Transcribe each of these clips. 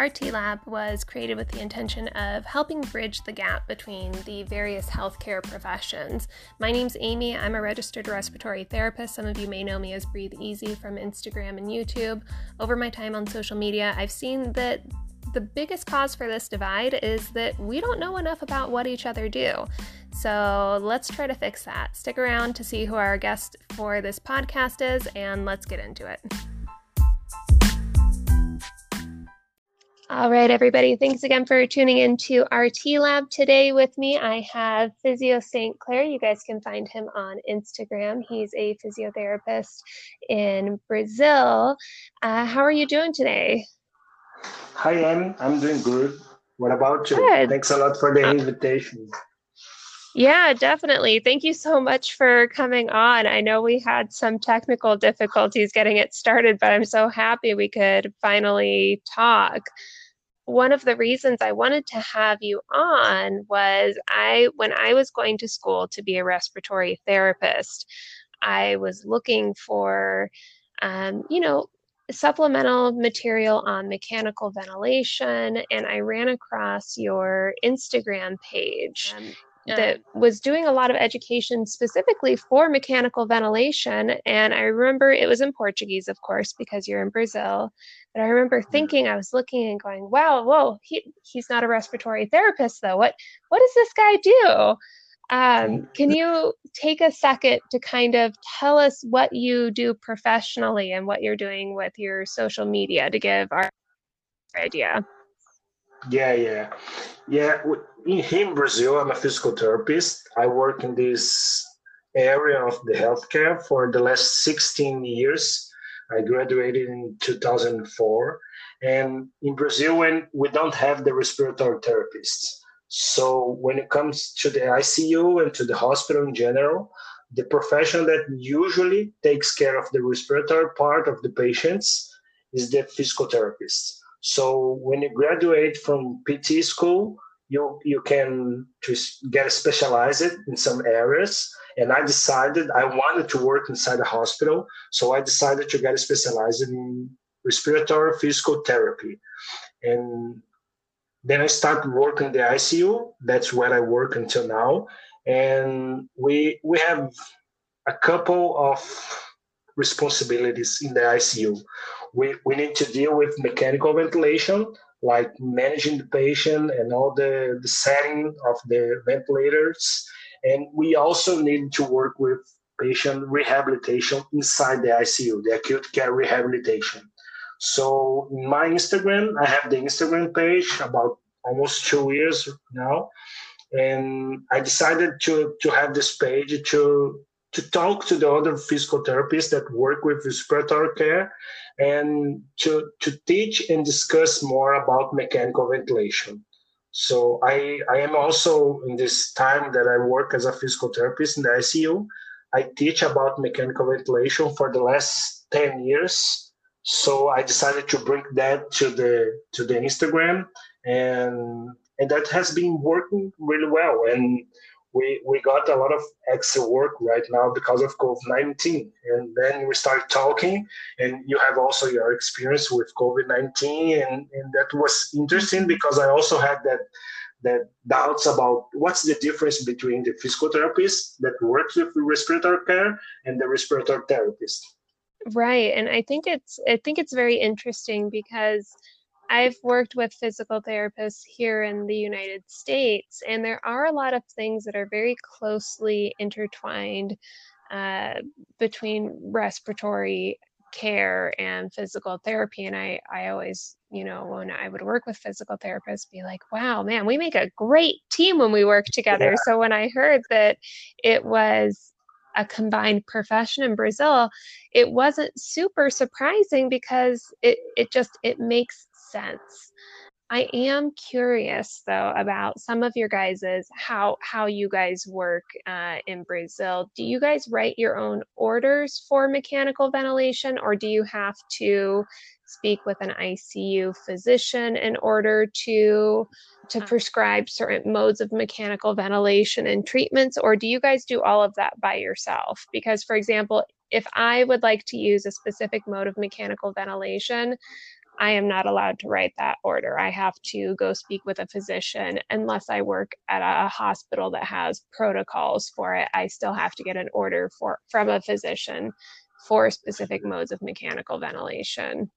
RT Lab was created with the intention of helping bridge the gap between the various healthcare professions. My name's Amy. I'm a registered respiratory therapist. Some of you may know me as Breathe Easy from Instagram and YouTube. Over my time on social media, I've seen that the biggest cause for this divide is that we don't know enough about what each other do. So let's try to fix that. Stick around to see who our guest for this podcast is, and let's get into it. All right, everybody. Thanks again for tuning in to RT Lab. Today with me, I have Physio St. Clair. You guys can find him on Instagram. He's a physiotherapist in Brazil. Uh, how are you doing today? Hi, Em. I'm doing good. What about you? Good. Thanks a lot for the uh, invitation. Yeah, definitely. Thank you so much for coming on. I know we had some technical difficulties getting it started, but I'm so happy we could finally talk one of the reasons I wanted to have you on was I when I was going to school to be a respiratory therapist, I was looking for um, you know supplemental material on mechanical ventilation and I ran across your Instagram page. Um, that was doing a lot of education specifically for mechanical ventilation. And I remember it was in Portuguese, of course, because you're in Brazil. But I remember thinking, I was looking and going, wow, whoa, he, he's not a respiratory therapist, though. What, what does this guy do? Um, can you take a second to kind of tell us what you do professionally and what you're doing with your social media to give our idea? Yeah, yeah, yeah. In Brazil, I'm a physical therapist. I work in this area of the healthcare for the last 16 years. I graduated in 2004. And in Brazil, when we don't have the respiratory therapists. So when it comes to the ICU and to the hospital in general, the profession that usually takes care of the respiratory part of the patients is the physical therapist. So when you graduate from PT school, you you can get specialized in some areas. And I decided I wanted to work inside a hospital, so I decided to get specialized in respiratory physical therapy. And then I started working in the ICU. That's where I work until now. And we we have a couple of responsibilities in the ICU we, we need to deal with mechanical ventilation, like managing the patient and all the, the setting of the ventilators. And we also need to work with patient rehabilitation inside the ICU, the acute care rehabilitation. So in my Instagram, I have the Instagram page about almost two years now. And I decided to, to have this page to to talk to the other physical therapists that work with respiratory care and to, to teach and discuss more about mechanical ventilation. So I, I am also in this time that I work as a physical therapist in the ICU. I teach about mechanical ventilation for the last 10 years. So I decided to bring that to the to the Instagram and and that has been working really well. And we we got a lot of extra work right now because of COVID-19. And then we start talking, and you have also your experience with COVID-19, and, and that was interesting because I also had that that doubts about what's the difference between the physical therapist that works with respiratory care and the respiratory therapist. Right, and I think it's I think it's very interesting because I've worked with physical therapists here in the United States, and there are a lot of things that are very closely intertwined uh, between respiratory care and physical therapy. And I, I always, you know, when I would work with physical therapists, be like, wow, man, we make a great team when we work together. Yeah. So when I heard that it was a combined profession in Brazil, it wasn't super surprising because it, it just it makes sense. I am curious though about some of your guys's how how you guys work uh, in Brazil. Do you guys write your own orders for mechanical ventilation, or do you have to speak with an ICU physician in order to to uh. prescribe certain modes of mechanical ventilation and treatments, or do you guys do all of that by yourself? Because, for example, if I would like to use a specific mode of mechanical ventilation, I am not allowed to write that order. I have to go speak with a physician unless I work at a hospital that has protocols for it. I still have to get an order for from a physician for specific modes of mechanical ventilation.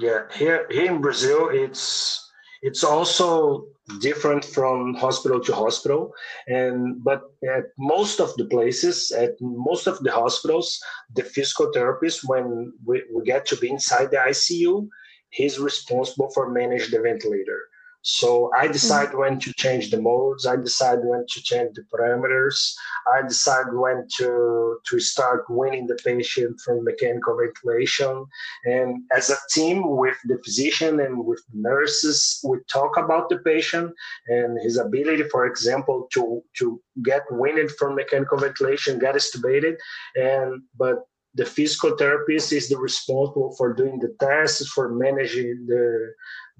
Yeah, here here in Brazil, it's it's also different from hospital to hospital, and but at most of the places, at most of the hospitals, the physical therapist, when we, we get to be inside the ICU, he's responsible for manage the ventilator. So I decide mm-hmm. when to change the modes. I decide when to change the parameters. I decide when to to start weaning the patient from mechanical ventilation. And as a team with the physician and with nurses, we talk about the patient and his ability, for example, to to get weaned from mechanical ventilation, get extubated, and but the physical therapist is the responsible for doing the tests, for managing the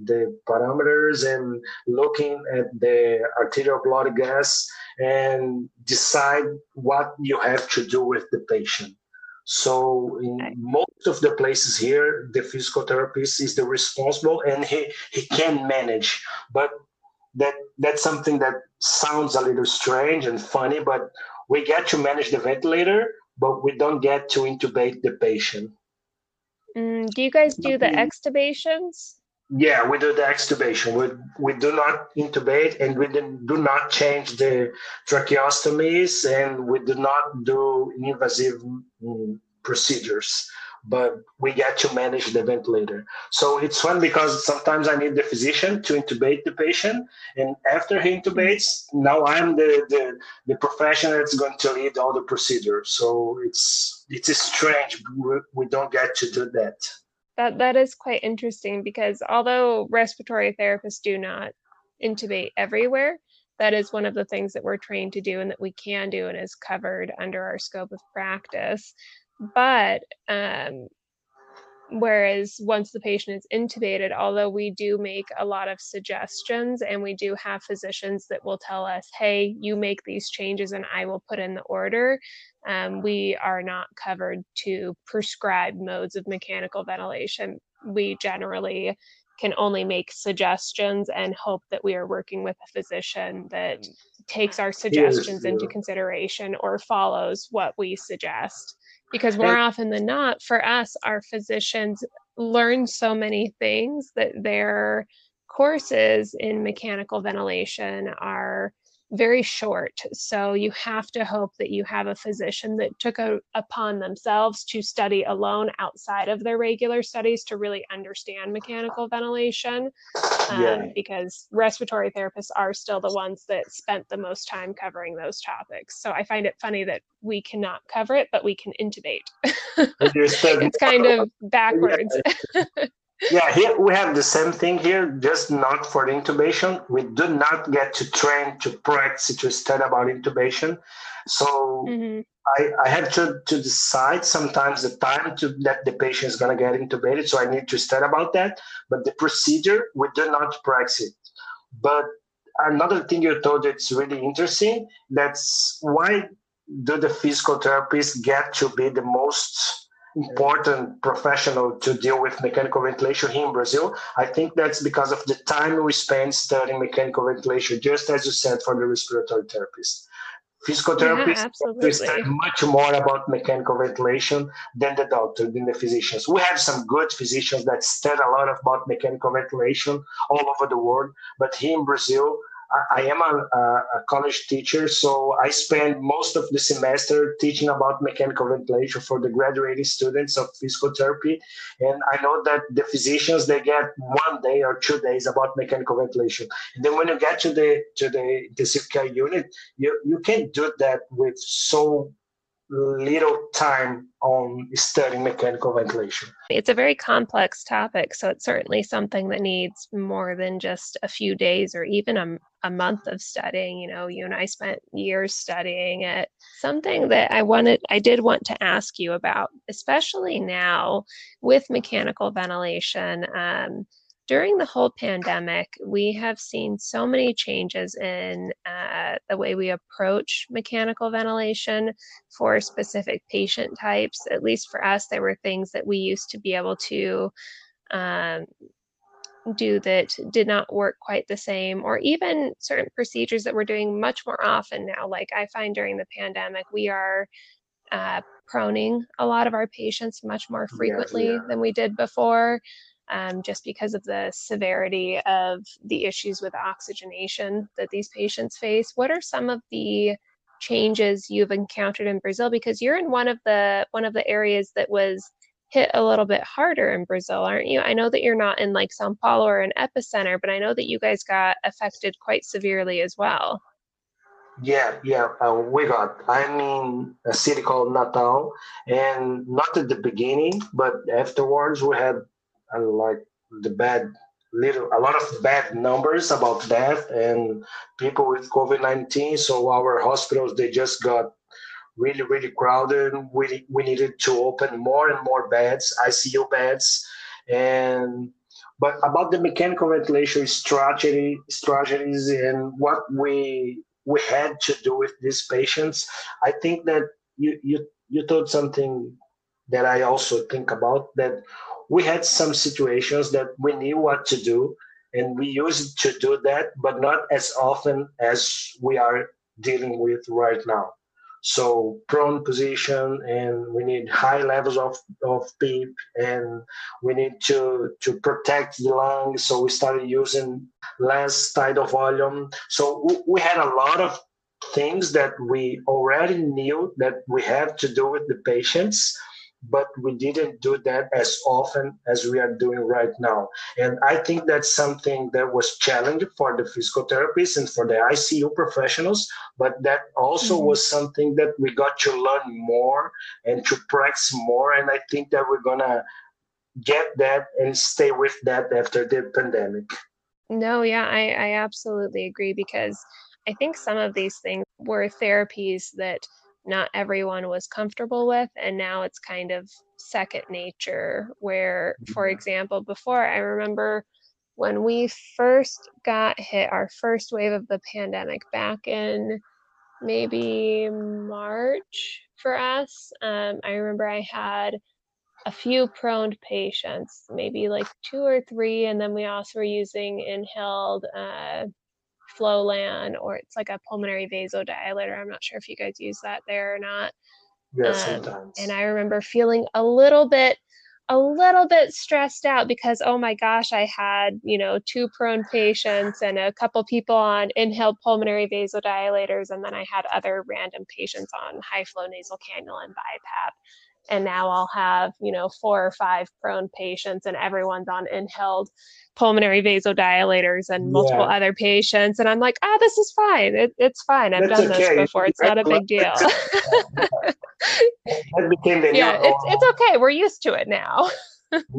the parameters and looking at the arterial blood gas and decide what you have to do with the patient. So in most of the places here, the physical therapist is the responsible and he, he can manage. But that that's something that sounds a little strange and funny, but we get to manage the ventilator, but we don't get to intubate the patient. Mm, do you guys do the extubations? Yeah, we do the extubation. We, we do not intubate and we do not change the tracheostomies and we do not do invasive mm, procedures but we get to manage the ventilator. So it's fun because sometimes I need the physician to intubate the patient, and after he intubates, now I'm the the, the professional that's going to lead all the procedures. So it's it's strange we, we don't get to do that. That that is quite interesting because although respiratory therapists do not intubate everywhere, that is one of the things that we're trained to do and that we can do and is covered under our scope of practice. But um, whereas once the patient is intubated, although we do make a lot of suggestions and we do have physicians that will tell us, hey, you make these changes and I will put in the order, um, we are not covered to prescribe modes of mechanical ventilation. We generally can only make suggestions and hope that we are working with a physician that takes our suggestions yes, into consideration or follows what we suggest because more often than not for us our physicians learn so many things that their courses in mechanical ventilation are very short. So you have to hope that you have a physician that took a, upon themselves to study alone outside of their regular studies to really understand mechanical ventilation. Um, yeah. Because respiratory therapists are still the ones that spent the most time covering those topics. So I find it funny that we cannot cover it, but we can intubate. it's kind of backwards. yeah, here we have the same thing here, just not for the intubation. We do not get to train to practice to study about intubation. So mm-hmm. I, I have to, to decide sometimes the time to that the patient is going to get intubated. So I need to study about that. But the procedure, we do not practice it. But another thing you told it's really interesting. That's why do the physical therapists get to be the most important professional to deal with mechanical ventilation here in Brazil. I think that's because of the time we spend studying mechanical ventilation, just as you said for the respiratory therapist. Physical therapists yeah, study much more about mechanical ventilation than the doctor, than the physicians. We have some good physicians that study a lot about mechanical ventilation all over the world, but here in Brazil, I am a, a, college teacher, so I spend most of the semester teaching about mechanical ventilation for the graduating students of physical therapy. And I know that the physicians they get one day or two days about mechanical ventilation. And then when you get to the to the intensive care unit, you, you can't do that with so little time on studying mechanical ventilation. It's a very complex topic, so it's certainly something that needs more than just a few days or even a, a month of studying. You know, you and I spent years studying it. Something that I wanted, I did want to ask you about, especially now with mechanical ventilation. Um, during the whole pandemic, we have seen so many changes in uh, the way we approach mechanical ventilation for specific patient types. At least for us, there were things that we used to be able to um, do that did not work quite the same, or even certain procedures that we're doing much more often now. Like I find during the pandemic, we are uh, proning a lot of our patients much more frequently yeah. than we did before. Um, just because of the severity of the issues with oxygenation that these patients face. What are some of the changes you've encountered in Brazil? Because you're in one of the one of the areas that was hit a little bit harder in Brazil, aren't you? I know that you're not in like Sao Paulo or an epicenter, but I know that you guys got affected quite severely as well. Yeah, yeah, uh, we got. I'm in a city called Natal, and not at the beginning, but afterwards we had uh, like the bad little a lot of bad numbers about death and people with COVID nineteen. So our hospitals they just got really, really crowded. We, we needed to open more and more beds, ICU beds. And but about the mechanical ventilation strategy, strategies and what we we had to do with these patients, I think that you you you told something that I also think about that we had some situations that we knew what to do and we used to do that, but not as often as we are dealing with right now. So prone position, and we need high levels of, of PEEP, and we need to, to protect the lungs. So we started using less tidal volume. So we had a lot of things that we already knew that we have to do with the patients but we didn't do that as often as we are doing right now. And I think that's something that was challenging for the physical therapists and for the ICU professionals, but that also mm-hmm. was something that we got to learn more and to practice more. And I think that we're gonna get that and stay with that after the pandemic. No, yeah, I, I absolutely agree because I think some of these things were therapies that not everyone was comfortable with and now it's kind of second nature where for example before i remember when we first got hit our first wave of the pandemic back in maybe march for us um, i remember i had a few prone patients maybe like two or three and then we also were using inhaled uh, Flolan or it's like a pulmonary vasodilator. I'm not sure if you guys use that there or not. Yeah, um, sometimes. And I remember feeling a little bit a little bit stressed out because oh my gosh i had you know two prone patients and a couple people on inhaled pulmonary vasodilators and then i had other random patients on high flow nasal cannula and bipap and now i'll have you know four or five prone patients and everyone's on inhaled pulmonary vasodilators and multiple yeah. other patients. And i'm like oh this is fine. It, it's fine. I've That's done okay. this before. It's not a big deal. That became the yeah it's, it's okay. We're used to it now.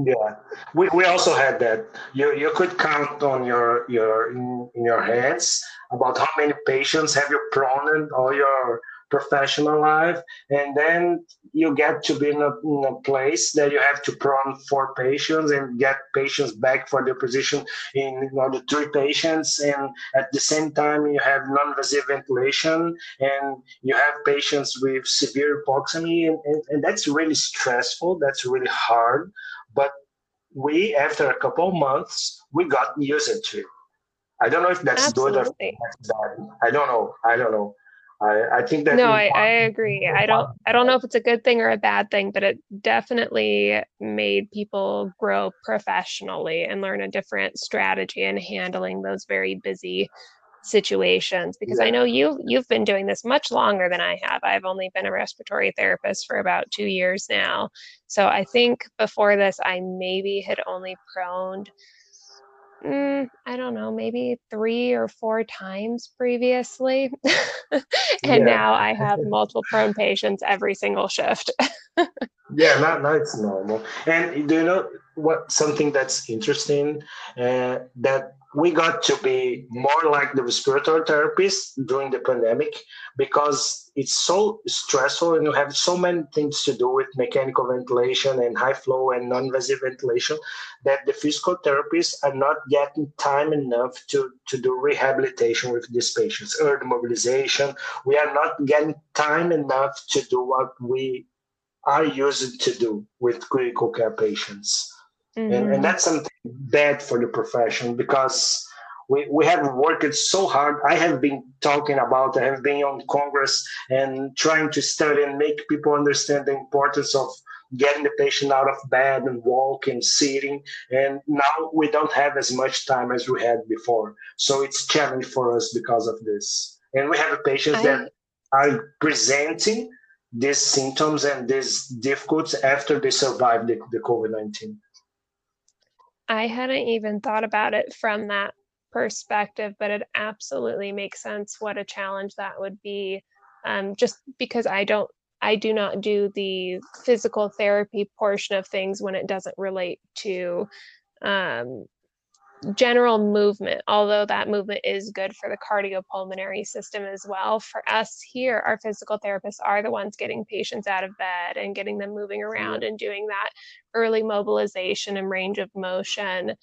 Yeah. We, we also had that. You you could count on your your in, in your hands about how many patients have you prone all your professional life and then you get to be in a, in a place that you have to prone four patients and get patients back for their position in you know, the three patients and at the same time you have non-invasive ventilation and you have patients with severe hypoxia and, and, and that's really stressful that's really hard but we after a couple of months we got used to it I don't know if that's Absolutely. good or bad. I don't know. I don't know. I, I think that no, I, I agree. I don't I don't know if it's a good thing or a bad thing, but it definitely made people grow professionally and learn a different strategy in handling those very busy situations because yeah. I know you you've been doing this much longer than I have. I've only been a respiratory therapist for about 2 years now. So I think before this I maybe had only proned mm, I don't know, maybe three or four times previously. and yeah. now I have multiple prone patients every single shift. yeah, now, now it's normal. And do you know what something that's interesting? Uh, that we got to be more like the respiratory therapists during the pandemic because it's so stressful and you have so many things to do with mechanical ventilation and high flow and non-invasive ventilation that the physical therapists are not getting time enough to, to do rehabilitation with these patients, early mobilization. We are not getting time enough to do what we are used to do with critical care patients. Mm-hmm. And, and mm-hmm. that's something bad for the profession because we, we have worked so hard. I have been talking about, I have been on Congress and trying to study and make people understand the importance of getting the patient out of bed and walking, sitting. And now we don't have as much time as we had before. So it's challenge for us because of this. And we have patients I... that are presenting these symptoms and these difficulties after they survive the, the COVID 19. I hadn't even thought about it from that perspective, but it absolutely makes sense what a challenge that would be. Um, just because I don't, I do not do the physical therapy portion of things when it doesn't relate to um, general movement, although that movement is good for the cardiopulmonary system as well. For us here, our physical therapists are the ones getting patients out of bed and getting them moving around and doing that early mobilization and range of motion.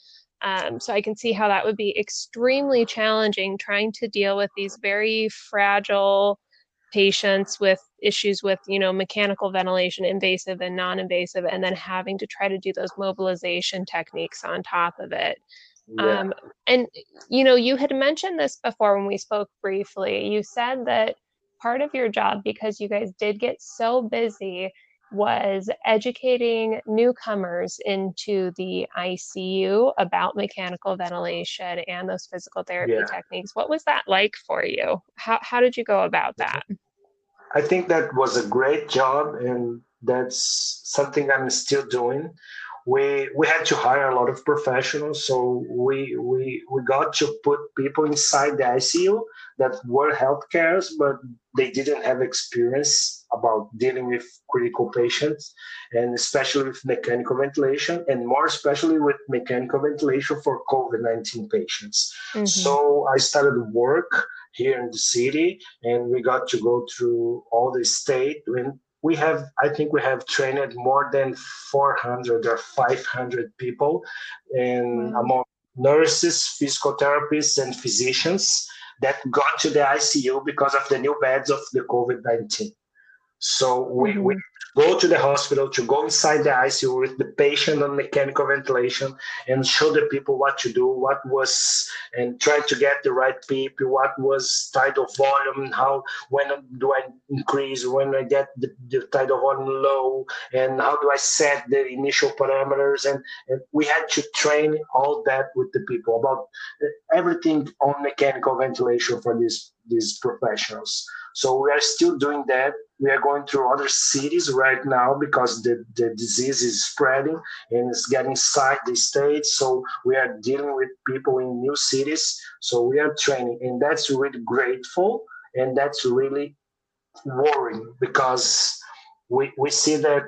Um, so I can see how that would be extremely challenging trying to deal with these very fragile patients with issues with you know mechanical ventilation invasive and non-invasive and then having to try to do those mobilization techniques on top of it yeah. Um, and you know, you had mentioned this before when we spoke briefly. You said that part of your job, because you guys did get so busy, was educating newcomers into the ICU about mechanical ventilation and those physical therapy yeah. techniques. What was that like for you? How how did you go about that? I think that was a great job and that's something I'm still doing we we had to hire a lot of professionals so we we we got to put people inside the icu that were healthcares but they didn't have experience about dealing with critical patients and especially with mechanical ventilation and more especially with mechanical ventilation for covid-19 patients mm-hmm. so i started work here in the city and we got to go through all the state and we have i think we have trained more than 400 or 500 people and among nurses physical therapists and physicians that got to the icu because of the new beds of the covid-19 so we, mm-hmm. we go to the hospital, to go inside the ICU with the patient on mechanical ventilation and show the people what to do, what was, and try to get the right people, what was tidal volume, how, when do I increase, when I get the, the tidal volume low, and how do I set the initial parameters. And, and we had to train all that with the people about everything on mechanical ventilation for these, these professionals. So we are still doing that. We are going through other cities right now because the, the disease is spreading and it's getting inside the states. So we are dealing with people in new cities. So we are training, and that's really grateful and that's really worrying because we, we see that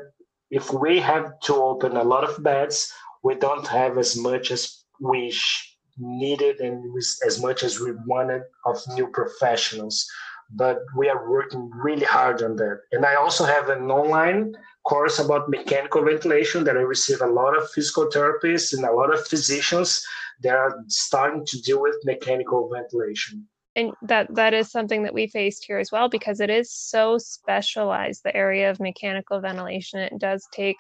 if we have to open a lot of beds, we don't have as much as we needed and as much as we wanted of new professionals but we are working really hard on that. And I also have an online course about mechanical ventilation that I receive a lot of physical therapists and a lot of physicians that are starting to deal with mechanical ventilation. And that that is something that we faced here as well because it is so specialized the area of mechanical ventilation it does take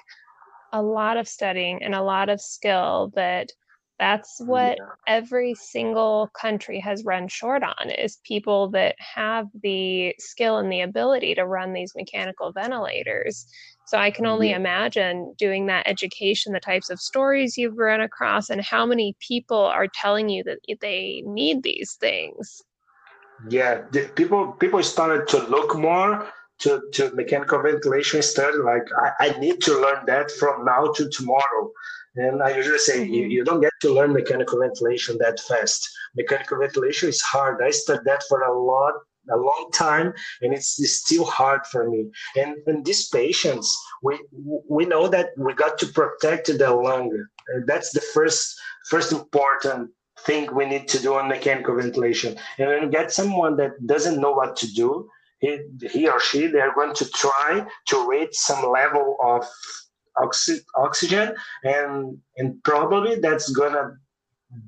a lot of studying and a lot of skill that that's what yeah. every single country has run short on is people that have the skill and the ability to run these mechanical ventilators. So I can only yeah. imagine doing that education, the types of stories you've run across, and how many people are telling you that they need these things. Yeah, people people started to look more to, to mechanical ventilation study. Like I, I need to learn that from now to tomorrow and I usually say mm-hmm. you, you don't get to learn mechanical ventilation that fast. Mechanical ventilation is hard. I studied that for a lot, a long time, and it's, it's still hard for me. And in these patients, we we know that we got to protect the lung. That's the first first important thing we need to do on mechanical ventilation. And when you get someone that doesn't know what to do, he, he or she, they're going to try to reach some level of oxy- oxygen, and and probably that's gonna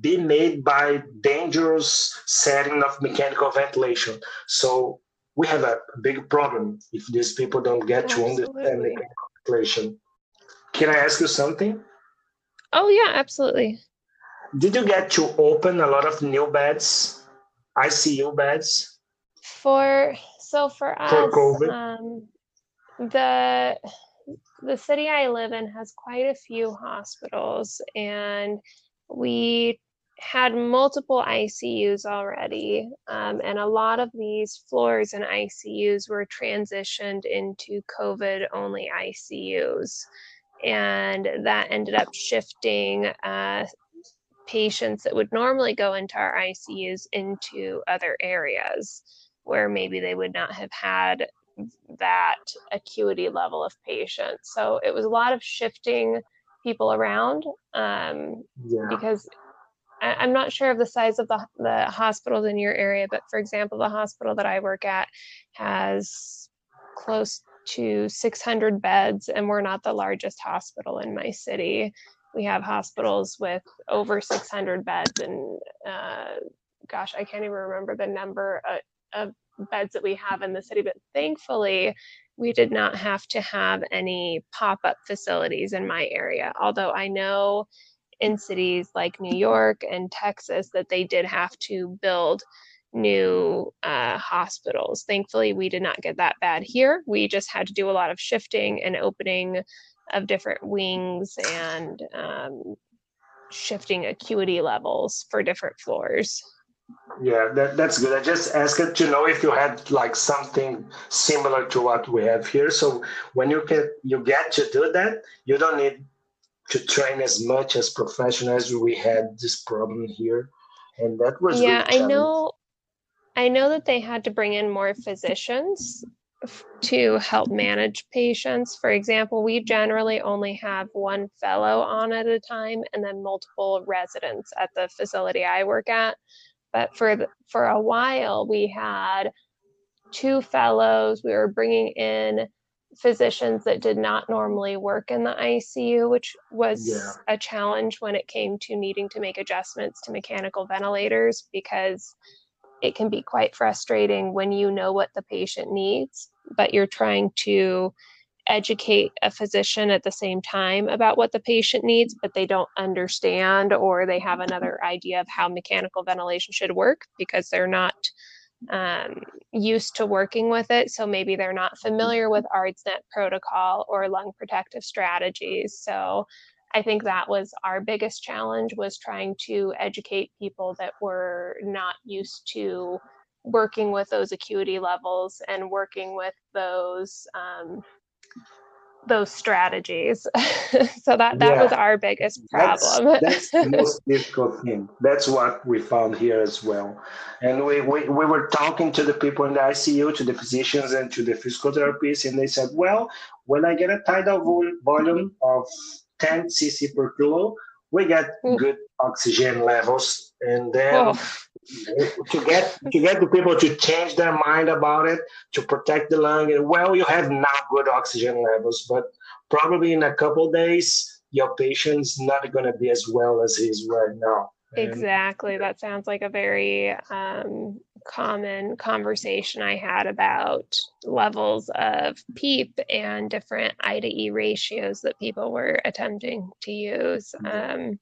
be made by dangerous setting of mechanical ventilation. So we have a big problem if these people don't get Absolutely. to understand mechanical ventilation. Can I ask you something? Oh yeah, absolutely. Did you get to open a lot of new beds, ICU beds? For so for, for us, um, the the city I live in has quite a few hospitals, and we had multiple ICUs already, um, and a lot of these floors and ICUs were transitioned into COVID only ICUs. And that ended up shifting uh, patients that would normally go into our ICUs into other areas where maybe they would not have had that acuity level of patient. So it was a lot of shifting people around um, yeah. because I, am not sure of the size of the, the hospitals in your area, but for example, the hospital that I work at has close to 600 beds, and we're not the largest hospital in my city. We have hospitals with over 600 beds, and uh, gosh, I can't even remember the number of, uh, of beds that we have in the city, but thankfully, we did not have to have any pop up facilities in my area. Although I know in cities like New York and Texas that they did have to build new uh, hospitals. Thankfully, we did not get that bad here. We just had to do a lot of shifting and opening of different wings and um, shifting acuity levels for different floors. Yeah, that, that's good. I just asked to know if you had like something similar to what we have here. So when you get you get to do that, you don't need to train as much as professionals. We had this problem here, and that was yeah. Really I know, I know that they had to bring in more physicians to help manage patients. For example, we generally only have one fellow on at a time, and then multiple residents at the facility I work at. But for for a while, we had two fellows. We were bringing in physicians that did not normally work in the ICU, which was yeah. a challenge when it came to needing to make adjustments to mechanical ventilators because it can be quite frustrating when you know what the patient needs, but you're trying to educate a physician at the same time about what the patient needs, but they don't understand or they have another idea of how mechanical ventilation should work because they're not um, used to working with it. So maybe they're not familiar with ARDSNet protocol or lung protective strategies. So I think that was our biggest challenge was trying to educate people that were not used to working with those acuity levels and working with those um, those strategies. so that that yeah. was our biggest problem. That's, that's the most difficult thing. That's what we found here as well. And we, we, we were talking to the people in the ICU, to the physicians and to the physical therapists, and they said, well, when I get a tidal volume of 10 cc per kilo, we get mm. good oxygen levels. And then oh to get to get the people to change their mind about it to protect the lung. And well you have not good oxygen levels but probably in a couple days your patient's not going to be as well as he's right now. Exactly. That sounds like a very um, common conversation i had about levels of peep and different i to e ratios that people were attempting to use. Um,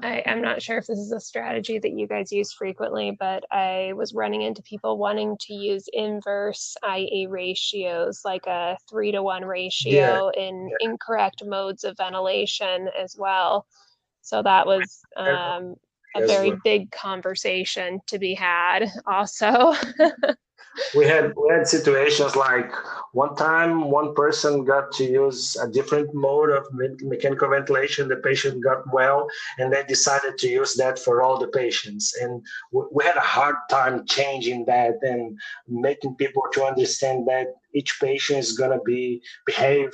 I, am not sure if this is a strategy that you guys use frequently, but I was running into people wanting to use inverse I:E ratios, like a three to one ratio yeah. in yeah. incorrect modes of ventilation as well. So that was um, a very big conversation to be had, also. we had we had situations like one time one person got to use a different mode of mechanical ventilation. The patient got well and they decided to use that for all the patients. And we had a hard time changing that and making people to understand that each patient is going to be behave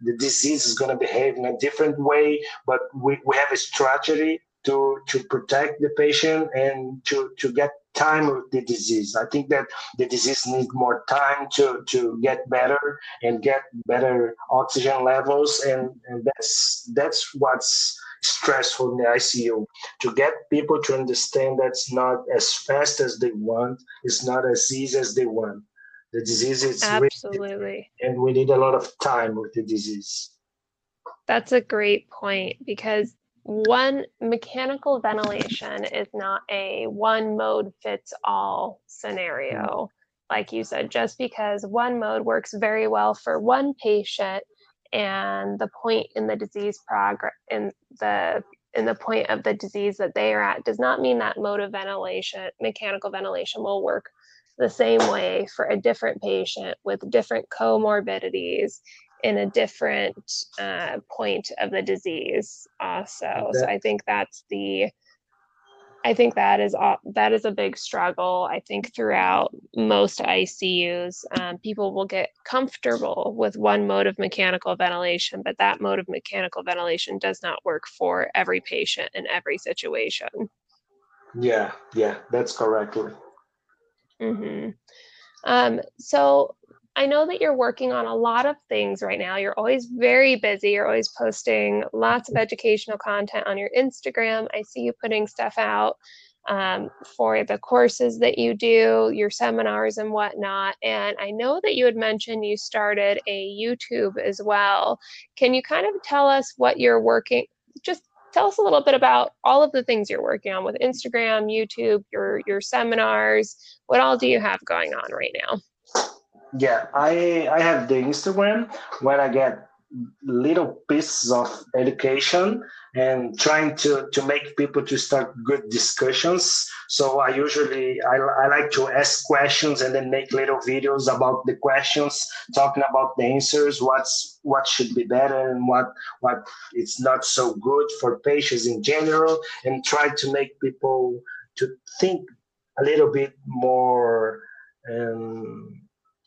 the disease is going to behave in a different way but we, we have a strategy to to protect the patient and to to get time with the disease. I think that the disease needs more time to, to get better and get better oxygen levels, and, and that's that's what's stressful in the ICU. To get people to understand that's not as fast as they want, it's not as easy as they want. The disease is absolutely, really, and we need a lot of time with the disease. That's a great point because one mechanical ventilation is not a one mode fits all scenario. Mm. Like you said, just because one mode works very well for one patient and the point in the disease progress in the in the point of the disease that they are at does not mean that mode of ventilation, mechanical ventilation will work the same way for a different patient with different comorbidities in a different uh, point of the disease also okay. so i think that's the i think that is all, that is a big struggle i think throughout most icus um, people will get comfortable with one mode of mechanical ventilation but that mode of mechanical ventilation does not work for every patient in every situation yeah yeah that's correctly mm-hmm. um, so I know that you're working on a lot of things right now. You're always very busy. You're always posting lots of educational content on your Instagram. I see you putting stuff out um, for the courses that you do, your seminars and whatnot. And I know that you had mentioned you started a YouTube as well. Can you kind of tell us what you're working? Just tell us a little bit about all of the things you're working on with Instagram, YouTube, your your seminars. What all do you have going on right now? Yeah i i have the instagram when i get little pieces of education and trying to to make people to start good discussions. So i usually I, I like to ask questions and then make little videos about the questions talking about the answers what's what should be better and what what it's not so good for patients in general and try to make people to think a little bit more um,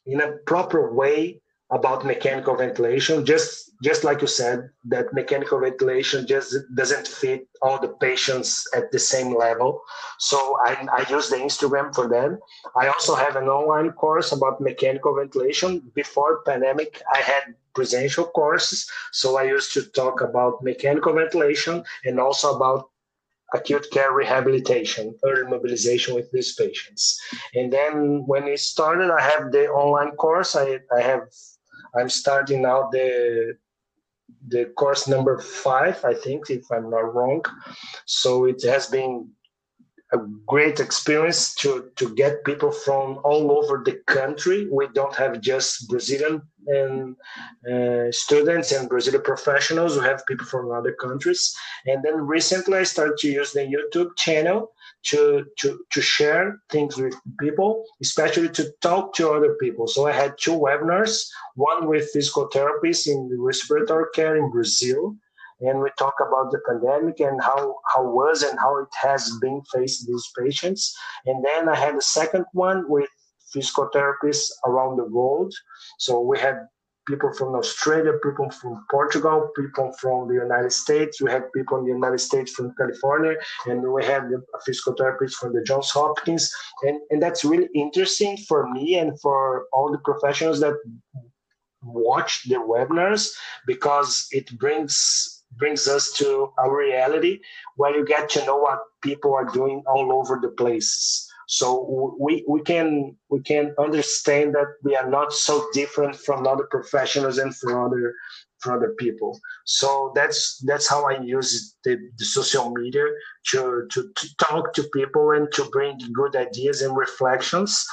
in a proper way about mechanical ventilation just just like you said that mechanical ventilation just doesn't fit all the patients at the same level. So I, I use the instagram for them i also have an online course about mechanical ventilation. Before pandemic i had presential courses. So i used to talk about mechanical ventilation and also about acute care rehabilitation, early mobilization with these patients. And then when it started, I have the online course. I, I have, I'm starting now the the course number five, I think, if I'm not wrong. So it has been a great experience to to get people from all over the country. We don't have just Brazilian and uh, students and Brazilian professionals. We have people from other countries. And then recently, I started to use the YouTube channel to to to share things with people, especially to talk to other people. So I had two webinars, one with physical therapists in respiratory care in Brazil and we talk about the pandemic and how how was and how it has been faced these patients. And then I had a second one with physical therapists around the world. So we had people from Australia, people from Portugal, people from the United States. We had people in the United States from California, and we had a physical therapist from the Johns Hopkins. And, and that's really interesting for me and for all the professionals that watch the webinars because it brings brings us to a reality where you get to know what people are doing all over the places. So we, we can we can understand that we are not so different from other professionals and from other from other people. So that's that's how i use the, the social media to, to to talk to people and to bring good ideas and reflections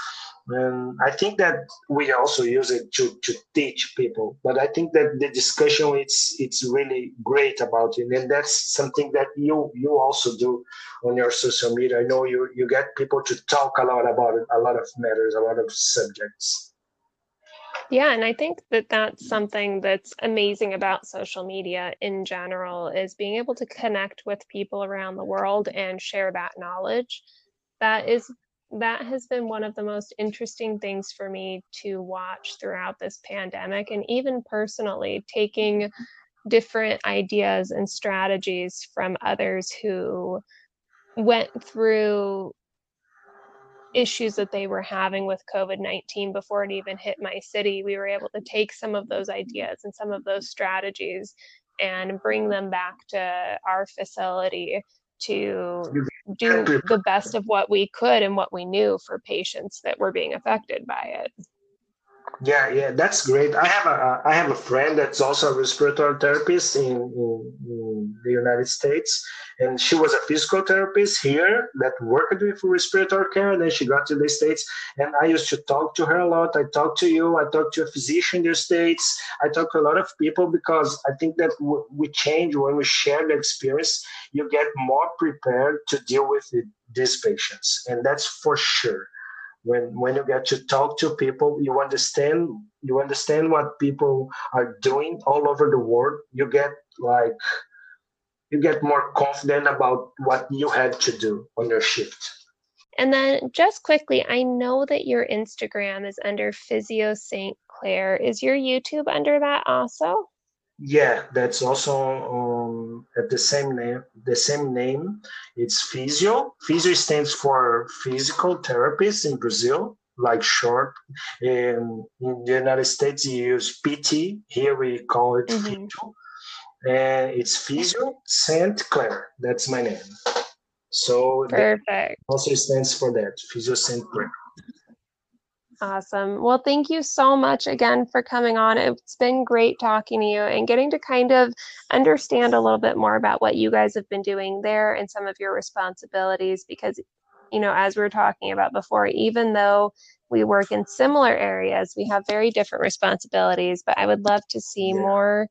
and I think that we also use it to, to teach people. But I think that the discussion it's it's really great about it, and that's something that you you also do on your social media. I know you you get people to talk a lot about it, a lot of matters, a lot of subjects. Yeah, and I think that that's something that's amazing about social media in general is being able to connect with people around the world and share that knowledge. That is that has been one of the most interesting things for me to watch throughout this pandemic and even personally taking different ideas and strategies from others who went through issues that they were having with COVID 19 before it even hit my city. We were able to take some of those ideas and some of those strategies and bring them back to our facility to do the best of what we could and what we knew for patients that were being affected by it. Yeah, yeah, that's great. I have a I have a friend that's also a respiratory therapist in, in, in the United States, and she was a physical therapist here that worked with respiratory care. And then she got to the states, and I used to talk to her a lot. I talked to you. I talked to a physician in the states. I talk to a lot of people because I think that w- we change when we share the experience. You get more prepared to deal with the, these patients, and that's for sure when when you get to talk to people you understand you understand what people are doing all over the world. You get like you get more confident about what you had to do on your shift. And then just quickly i know that your instagram is under physio st clair. Is your youtube under that also yeah that's also um, at the same name the same name. It's physio. Physio stands for physical therapist in brazil like short in, in the united states you use pt here we call it mm-hmm. physio and it's physio saint clair that's my name. So perfect. also stands for that physio saint clair Awesome. Well, thank you so much again for coming on. It's been great talking to you and getting to kind of understand a little bit more about what you guys have been doing there and some of your responsibilities because, you know, as we were talking about before, even though we work in similar areas, we have very different responsibilities. But I would love to see yeah. more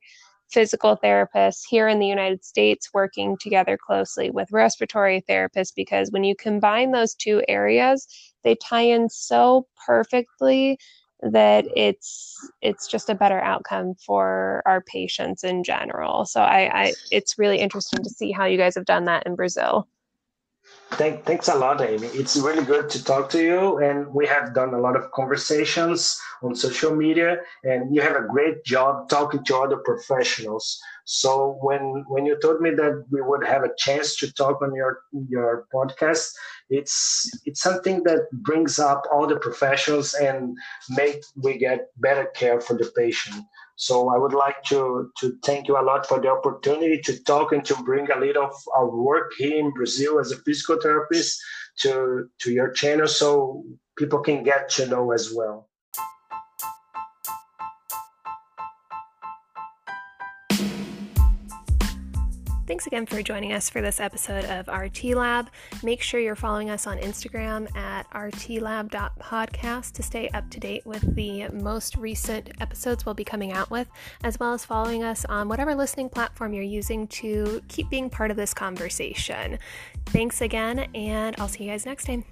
physical therapists here in the United States working together closely with respiratory therapists because when you combine those two areas, they tie in so perfectly that it's it's just a better outcome for our patients in general. So I, I it's really interesting to see how you guys have done that in Brazil. Thank, thanks a lot, Amy. It's really good to talk to you. And we have done a lot of conversations on social media, and you have a great job talking to other professionals. So when when you told me that we would have a chance to talk on your your podcast, it's it's something that brings up all the professionals and make we get better care for the patient. So I would like to, to thank you a lot for the opportunity to talk and to bring a little of our work here in Brazil as a physical therapist to, to your channel so people can get to know as well. Thanks again for joining us for this episode of RT Lab. Make sure you're following us on Instagram at rtlab.podcast to stay up to date with the most recent episodes we'll be coming out with, as well as following us on whatever listening platform you're using to keep being part of this conversation. Thanks again, and I'll see you guys next time.